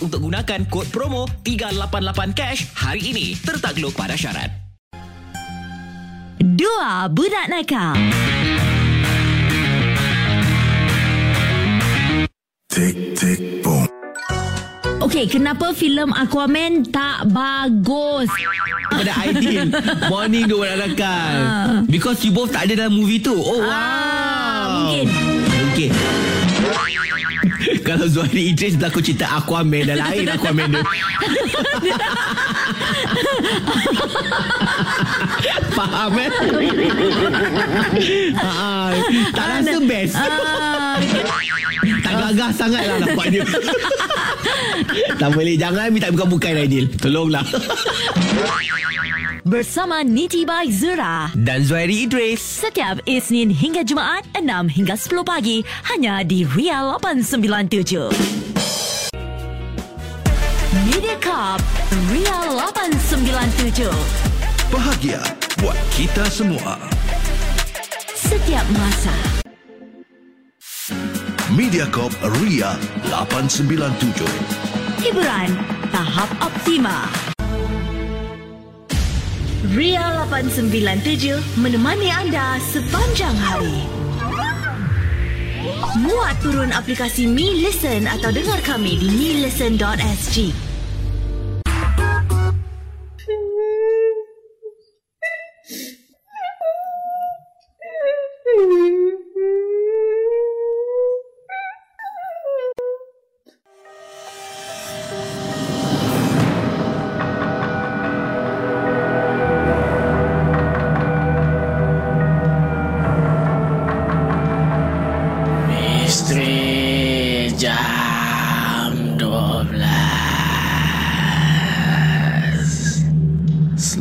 untuk gunakan kod promo 388 cash hari ini. Tertakluk pada syarat. Dua budak nakal. Tick, tick, boom. Okey, kenapa filem Aquaman tak bagus? Pada Aidil Morning dua nak nakal Because you both tak ada dalam movie tu Oh wow Ah, mungkin. Mungkin Kalau Zuhairi Idris berlakon cerita Aquaman Dan lain Aquaman dia. Faham eh? Ah, Tak rasa best. Ah, Tak gagah sangat lah nampak dia Tak boleh Jangan minta bukan-bukan Aidil. Tolonglah Bersama Niti by Zura. Dan Zuhairi Idris Setiap Isnin hingga Jumaat 6 hingga 10 pagi hanya di Real 897. Mediacorp Real 897. Bahagia buat kita semua. Setiap masa. Mediacorp Ria 897. Hiburan tahap optima. Ria 897 menemani anda sepanjang hari. Muat turun aplikasi Mi Listen atau dengar kami di milisten.sg.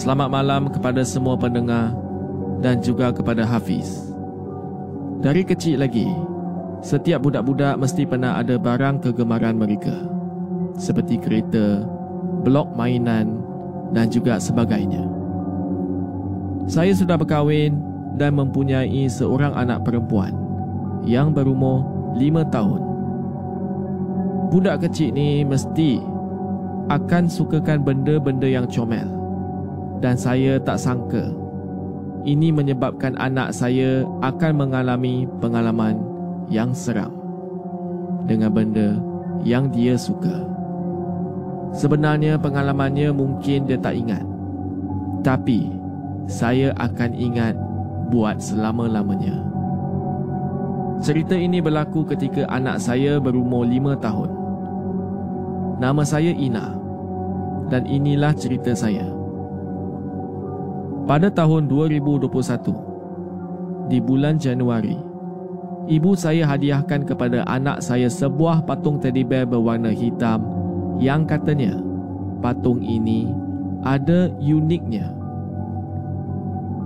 Selamat malam kepada semua pendengar dan juga kepada Hafiz. Dari kecil lagi, setiap budak-budak mesti pernah ada barang kegemaran mereka. Seperti kereta, blok mainan dan juga sebagainya. Saya sudah berkahwin dan mempunyai seorang anak perempuan yang berumur 5 tahun. Budak kecil ni mesti akan sukakan benda-benda yang comel. Dan saya tak sangka ini menyebabkan anak saya akan mengalami pengalaman yang seram dengan benda yang dia suka. Sebenarnya pengalamannya mungkin dia tak ingat. Tapi saya akan ingat buat selama-lamanya. Cerita ini berlaku ketika anak saya berumur 5 tahun. Nama saya Ina dan inilah cerita saya. Pada tahun 2021, di bulan Januari, ibu saya hadiahkan kepada anak saya sebuah patung teddy bear berwarna hitam yang katanya patung ini ada uniknya.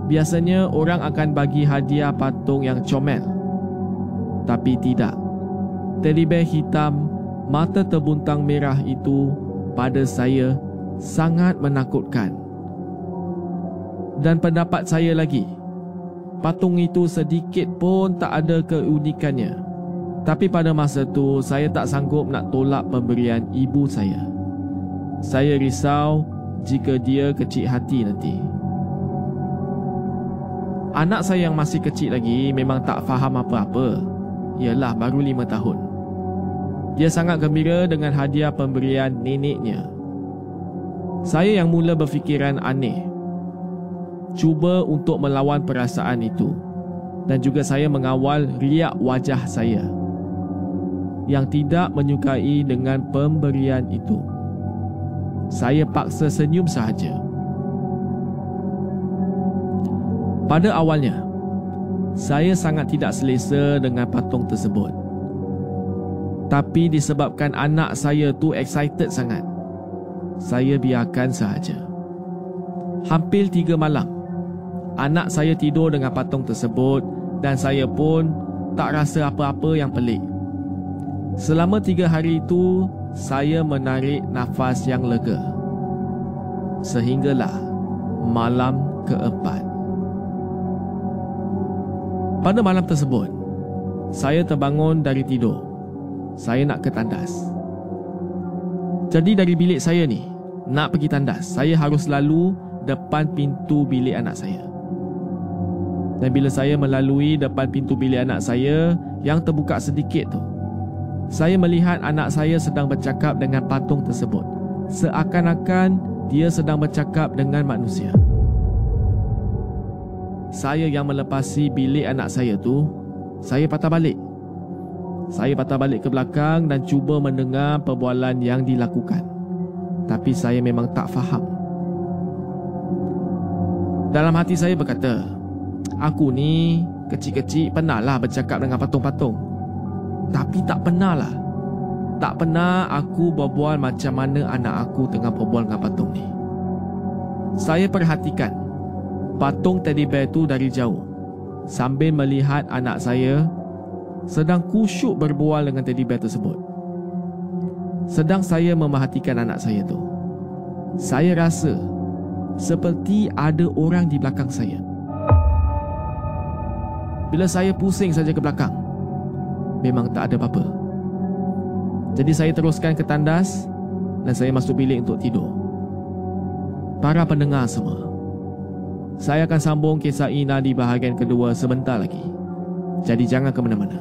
Biasanya orang akan bagi hadiah patung yang comel. Tapi tidak. Teddy bear hitam mata terbuntang merah itu pada saya sangat menakutkan. Dan pendapat saya lagi, patung itu sedikit pun tak ada keunikannya. Tapi pada masa itu saya tak sanggup nak tolak pemberian ibu saya. Saya risau jika dia kecil hati nanti. Anak saya yang masih kecil lagi memang tak faham apa-apa. Ialah baru lima tahun. Dia sangat gembira dengan hadiah pemberian neneknya. Saya yang mula berfikiran aneh. Cuba untuk melawan perasaan itu. Dan juga saya mengawal riak wajah saya. Yang tidak menyukai dengan pemberian itu. Saya paksa senyum sahaja. Pada awalnya, saya sangat tidak selesa dengan patung tersebut. Tapi disebabkan anak saya tu excited sangat, saya biarkan sahaja. Hampir tiga malam, anak saya tidur dengan patung tersebut dan saya pun tak rasa apa-apa yang pelik. Selama tiga hari itu, saya menarik nafas yang lega. Sehinggalah malam keempat. Pada malam tersebut, saya terbangun dari tidur. Saya nak ke tandas. Jadi dari bilik saya ni, nak pergi tandas, saya harus lalu depan pintu bilik anak saya. Dan bila saya melalui depan pintu bilik anak saya yang terbuka sedikit tu, saya melihat anak saya sedang bercakap dengan patung tersebut. Seakan-akan dia sedang bercakap dengan manusia saya yang melepasi bilik anak saya tu, saya patah balik. Saya patah balik ke belakang dan cuba mendengar perbualan yang dilakukan. Tapi saya memang tak faham. Dalam hati saya berkata, aku ni kecil-kecil pernahlah bercakap dengan patung-patung. Tapi tak pernahlah. Tak pernah aku berbual macam mana anak aku tengah berbual dengan patung ni. Saya perhatikan patung teddy bear tu dari jauh sambil melihat anak saya sedang kusyuk berbual dengan teddy bear tersebut. Sedang saya memerhatikan anak saya tu. Saya rasa seperti ada orang di belakang saya. Bila saya pusing saja ke belakang, memang tak ada apa-apa. Jadi saya teruskan ke tandas dan saya masuk bilik untuk tidur. Para pendengar semua, saya akan sambung kisah Ina di bahagian kedua sebentar lagi. Jadi jangan ke mana-mana.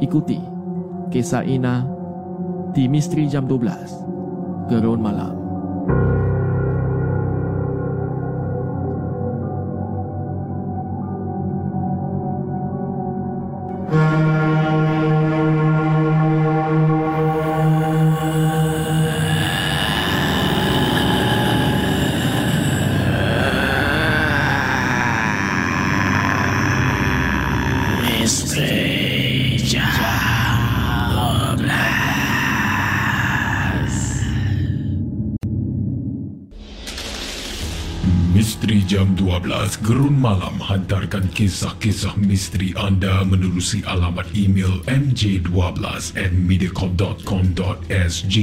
Ikuti kisah Ina di Misteri Jam 12 Gerun Malam. Hantarkan kisah-kisah misteri anda menerusi alamat email mj12 at mediacorp.com.sg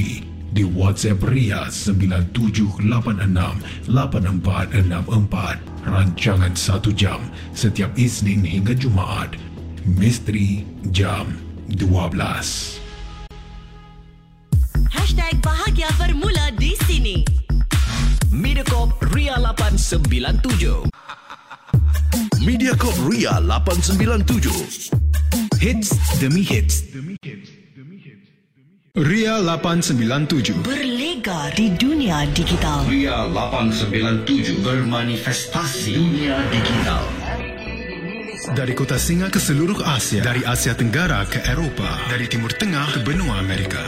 di WhatsApp Ria 97868464 rancangan 1 jam setiap Isnin hingga Jumaat Misteri Jam 12 Hashtag bahagia bermula di sini. Mediacorp Ria 897. Mediacorp Ria 897 Hits demi hits. Ria 897 Berlega di dunia digital. Ria 897 bermanifestasi dunia digital. Dari kota singa ke seluruh Asia, dari Asia Tenggara ke Eropah, dari Timur Tengah ke benua Amerika.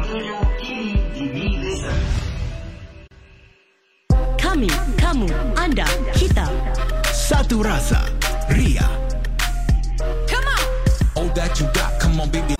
Kami, kamu, anda, kita. Satu rasa. Ria. All that you got, come on baby,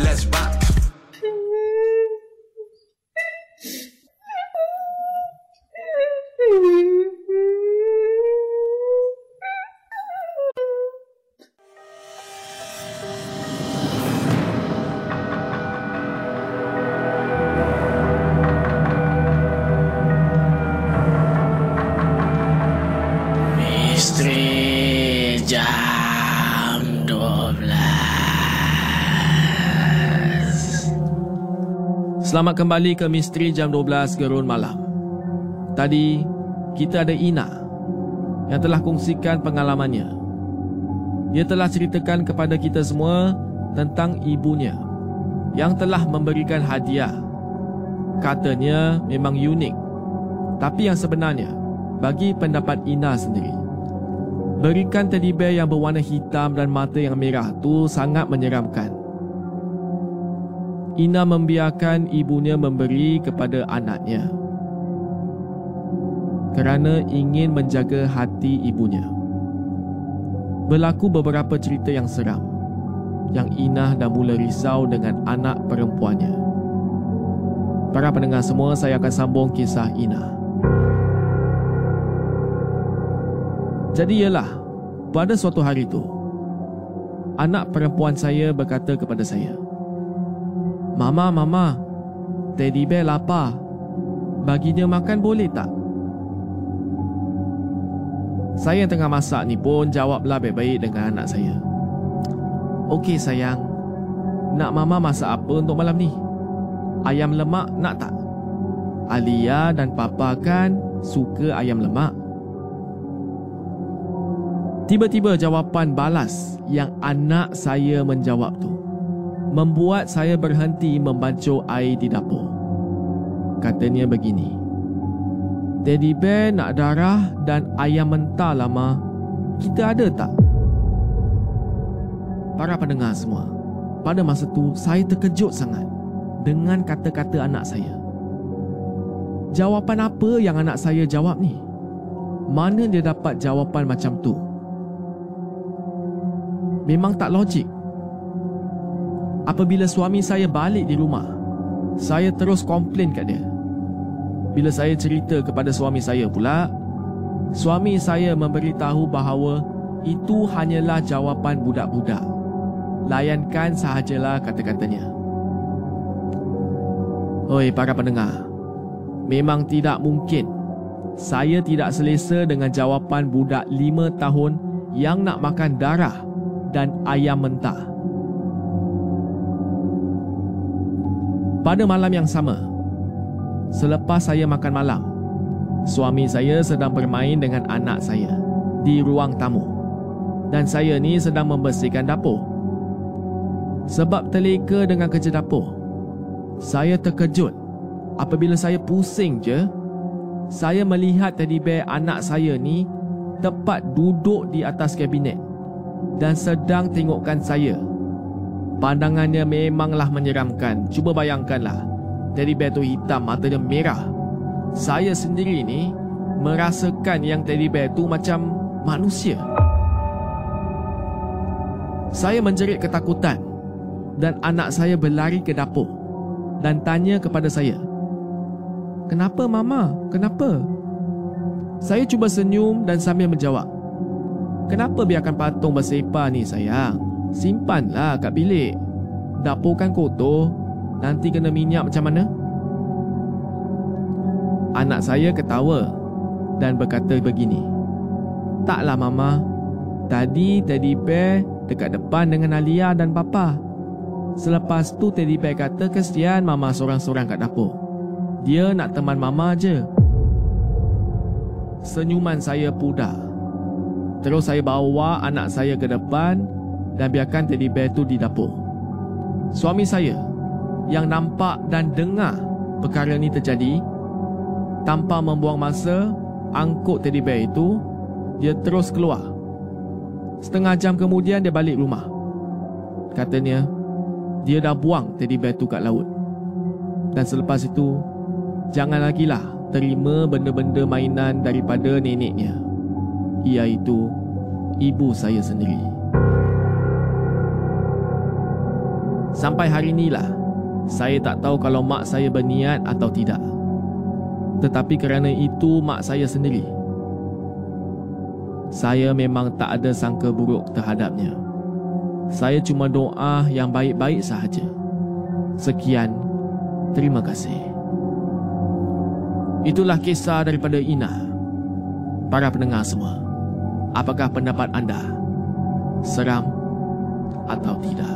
Selamat kembali ke Misteri Jam 12 Gerun Malam. Tadi kita ada Ina Yang telah kongsikan pengalamannya. Dia telah ceritakan kepada kita semua Tentang ibunya Yang telah memberikan hadiah. Katanya memang unik Tapi yang sebenarnya Bagi pendapat Ina sendiri. Berikan teddy bear yang berwarna hitam dan mata yang merah tu sangat menyeramkan. Ina membiarkan ibunya memberi kepada anaknya. Kerana ingin menjaga hati ibunya. Berlaku beberapa cerita yang seram. Yang Ina dah mula risau dengan anak perempuannya. Para pendengar semua, saya akan sambung kisah Ina. Jadi ialah pada suatu hari itu anak perempuan saya berkata kepada saya Mama mama teddy bear lapar. Bagi dia makan boleh tak? Saya yang tengah masak ni pun jawablah baik-baik dengan anak saya. Okey sayang. Nak mama masak apa untuk malam ni? Ayam lemak nak tak? Alia dan papa kan suka ayam lemak. Tiba-tiba jawapan balas yang anak saya menjawab tu membuat saya berhenti membancur air di dapur. Katanya begini. Teddy bear nak darah dan ayam mentah lama. Kita ada tak? Para pendengar semua, pada masa tu saya terkejut sangat dengan kata-kata anak saya. Jawapan apa yang anak saya jawab ni? Mana dia dapat jawapan macam tu? memang tak logik. Apabila suami saya balik di rumah, saya terus komplain kat dia. Bila saya cerita kepada suami saya pula, suami saya memberitahu bahawa itu hanyalah jawapan budak-budak. Layankan sahajalah kata-katanya. Oi para pendengar, memang tidak mungkin saya tidak selesa dengan jawapan budak lima tahun yang nak makan darah dan ayam mentah. Pada malam yang sama, selepas saya makan malam, suami saya sedang bermain dengan anak saya di ruang tamu. Dan saya ni sedang membersihkan dapur. Sebab terleka dengan kerja dapur, saya terkejut apabila saya pusing je, saya melihat teddy bear anak saya ni tepat duduk di atas kabinet dan sedang tengokkan saya. Pandangannya memanglah menyeramkan. Cuba bayangkanlah. Teddy bear tu hitam, mata dia merah. Saya sendiri ni merasakan yang teddy bear tu macam manusia. Saya menjerit ketakutan dan anak saya berlari ke dapur dan tanya kepada saya, "Kenapa mama? Kenapa?" Saya cuba senyum dan sambil menjawab, Kenapa biarkan patung bersepah ni sayang? Simpanlah kat bilik. Dapur kan kotor. Nanti kena minyak macam mana? Anak saya ketawa dan berkata begini. Taklah mama. Tadi teddy bear dekat depan dengan Alia dan Papa. Selepas tu Teddy Bear kata kesian Mama seorang-seorang kat dapur. Dia nak teman Mama je. Senyuman saya pudar. Terus saya bawa anak saya ke depan dan biarkan Teddy Bear tu di dapur. Suami saya yang nampak dan dengar perkara ni terjadi tanpa membuang masa angkut Teddy Bear itu dia terus keluar. Setengah jam kemudian dia balik rumah. Katanya dia dah buang Teddy Bear tu kat laut. Dan selepas itu jangan lagi lah terima benda-benda mainan daripada neneknya. Iaitu ibu saya sendiri. Sampai hari inilah saya tak tahu kalau mak saya berniat atau tidak. Tetapi kerana itu mak saya sendiri. Saya memang tak ada sangka buruk terhadapnya. Saya cuma doa yang baik-baik sahaja. Sekian. Terima kasih. Itulah kisah daripada Ina. Para pendengar semua. Apakah pendapat anda? Seram atau tidak?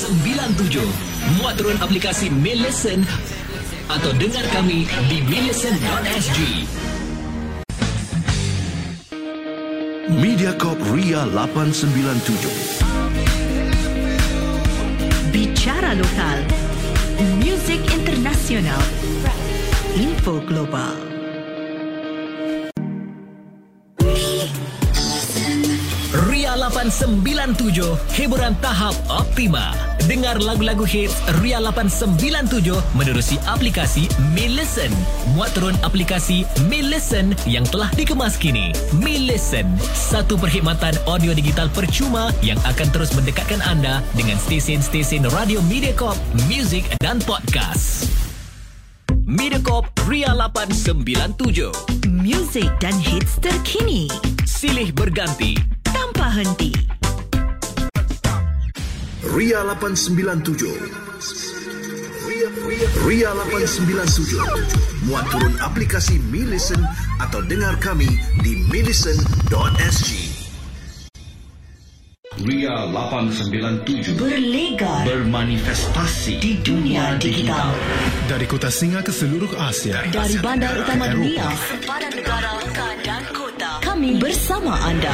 97. Muat turun aplikasi Millicent atau dengar kami di millicent.sg. Mediacorp Ria 897. Bicara lokal. Music Internasional, Info Global. Ria 897 Hiburan tahap optima. Dengar lagu-lagu hits Ria 897 Menerusi aplikasi Mi Listen. Muat turun aplikasi Mi Listen Yang telah dikemas kini. Mi Listen Satu perkhidmatan audio digital percuma Yang akan terus mendekatkan anda Dengan stesen-stesen radio Mediacorp Music dan podcast. Mediacorp Ria 897 Muzik dan hits terkini. Silih berganti tanpa henti. Ria 897 Ria, Ria, Ria 897 Muat turun aplikasi Mi Listen Atau dengar kami di millicent.sg Ria 897 Berlegar Bermanifestasi di dunia digital. Dari kota Singa ke seluruh Asia. Dari Asia bandar utama dunia, sempadan negara, pekan dan kota. Kami bersama. Anda,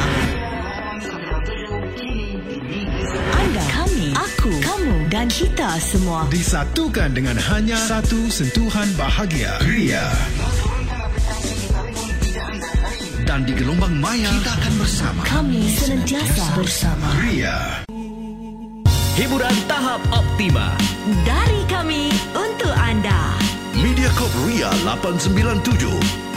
dan kita semua. Disatukan dengan hanya satu sentuhan bahagia. Ria. Dan di gelombang maya Kita akan bersama Kami senantiasa bersama. Ria. Hiburan tahap optima Dari kami untuk anda. Mediacorp Ria 897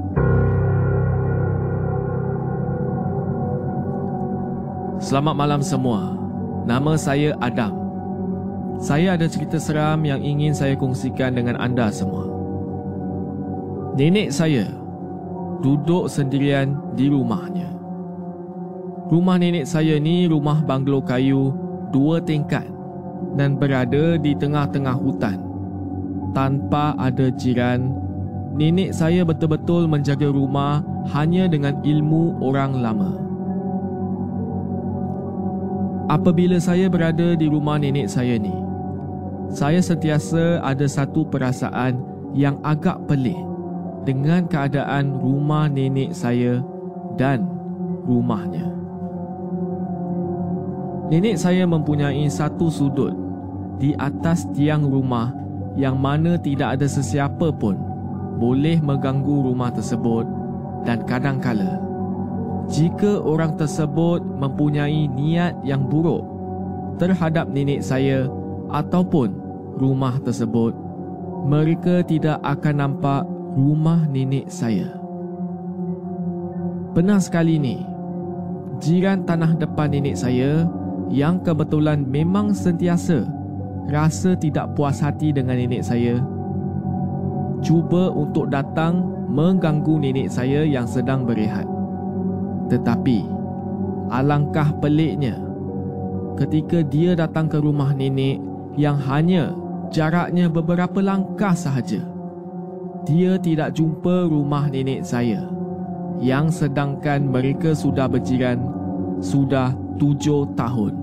Selamat malam semua. Nama saya Adam. Saya ada cerita seram yang ingin saya kongsikan dengan anda semua. Nenek saya duduk sendirian di rumahnya. Rumah nenek saya ni rumah banglo kayu dua tingkat dan berada di tengah-tengah hutan. Tanpa ada jiran, nenek saya betul-betul menjaga rumah hanya dengan ilmu orang lama. Apabila saya berada di rumah nenek saya ni, saya sentiasa ada satu perasaan yang agak pelik dengan keadaan rumah nenek saya dan rumahnya. Nenek saya mempunyai satu sudut di atas tiang rumah yang mana tidak ada sesiapa pun boleh mengganggu rumah tersebut dan kadangkala jika orang tersebut mempunyai niat yang buruk terhadap nenek saya ataupun rumah tersebut mereka tidak akan nampak rumah nenek saya. Pernah sekali ni, jiran tanah depan nenek saya yang kebetulan memang sentiasa rasa tidak puas hati dengan nenek saya cuba untuk datang mengganggu nenek saya yang sedang berehat. Tetapi alangkah peliknya ketika dia datang ke rumah nenek yang hanya jaraknya beberapa langkah sahaja dia tidak jumpa rumah nenek saya yang sedangkan mereka sudah berjiran sudah tujuh tahun.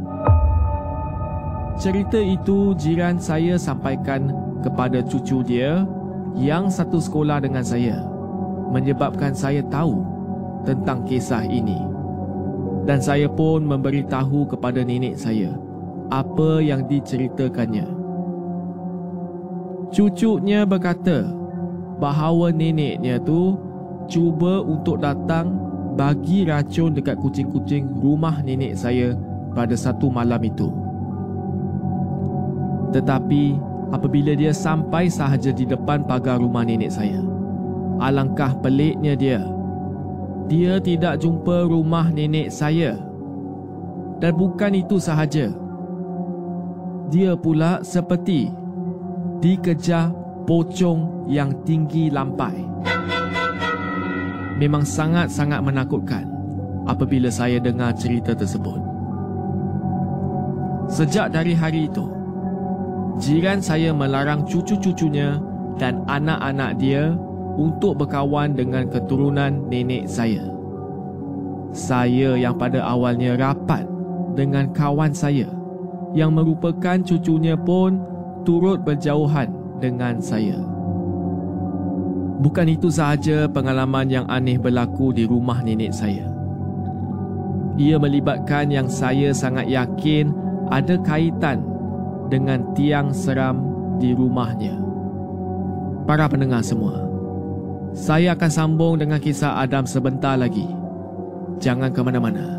Cerita itu jiran saya sampaikan kepada cucu dia yang satu sekolah dengan saya menyebabkan saya tahu tentang kisah ini. Dan saya pun memberitahu kepada nenek saya apa yang diceritakannya. Cucunya berkata bahawa neneknya tu cuba untuk datang bagi racun dekat kucing-kucing rumah nenek saya pada satu malam itu. Tetapi apabila dia sampai sahaja di depan pagar rumah nenek saya, alangkah peliknya dia. Dia tidak jumpa rumah nenek saya. Dan bukan itu sahaja. Dia pula seperti dikejar pocong yang tinggi lampai. Memang sangat-sangat menakutkan apabila saya dengar cerita tersebut. Sejak dari hari itu, jiran saya melarang cucu-cucunya dan anak-anak dia untuk berkawan dengan keturunan nenek saya. Saya yang pada awalnya rapat dengan kawan saya yang merupakan cucunya pun turut berjauhan dengan saya. Bukan itu sahaja pengalaman yang aneh berlaku di rumah nenek saya. Ia melibatkan yang saya sangat yakin ada kaitan dengan tiang seram di rumahnya. Para pendengar semua, saya akan sambung dengan kisah Adam sebentar lagi. Jangan ke mana-mana.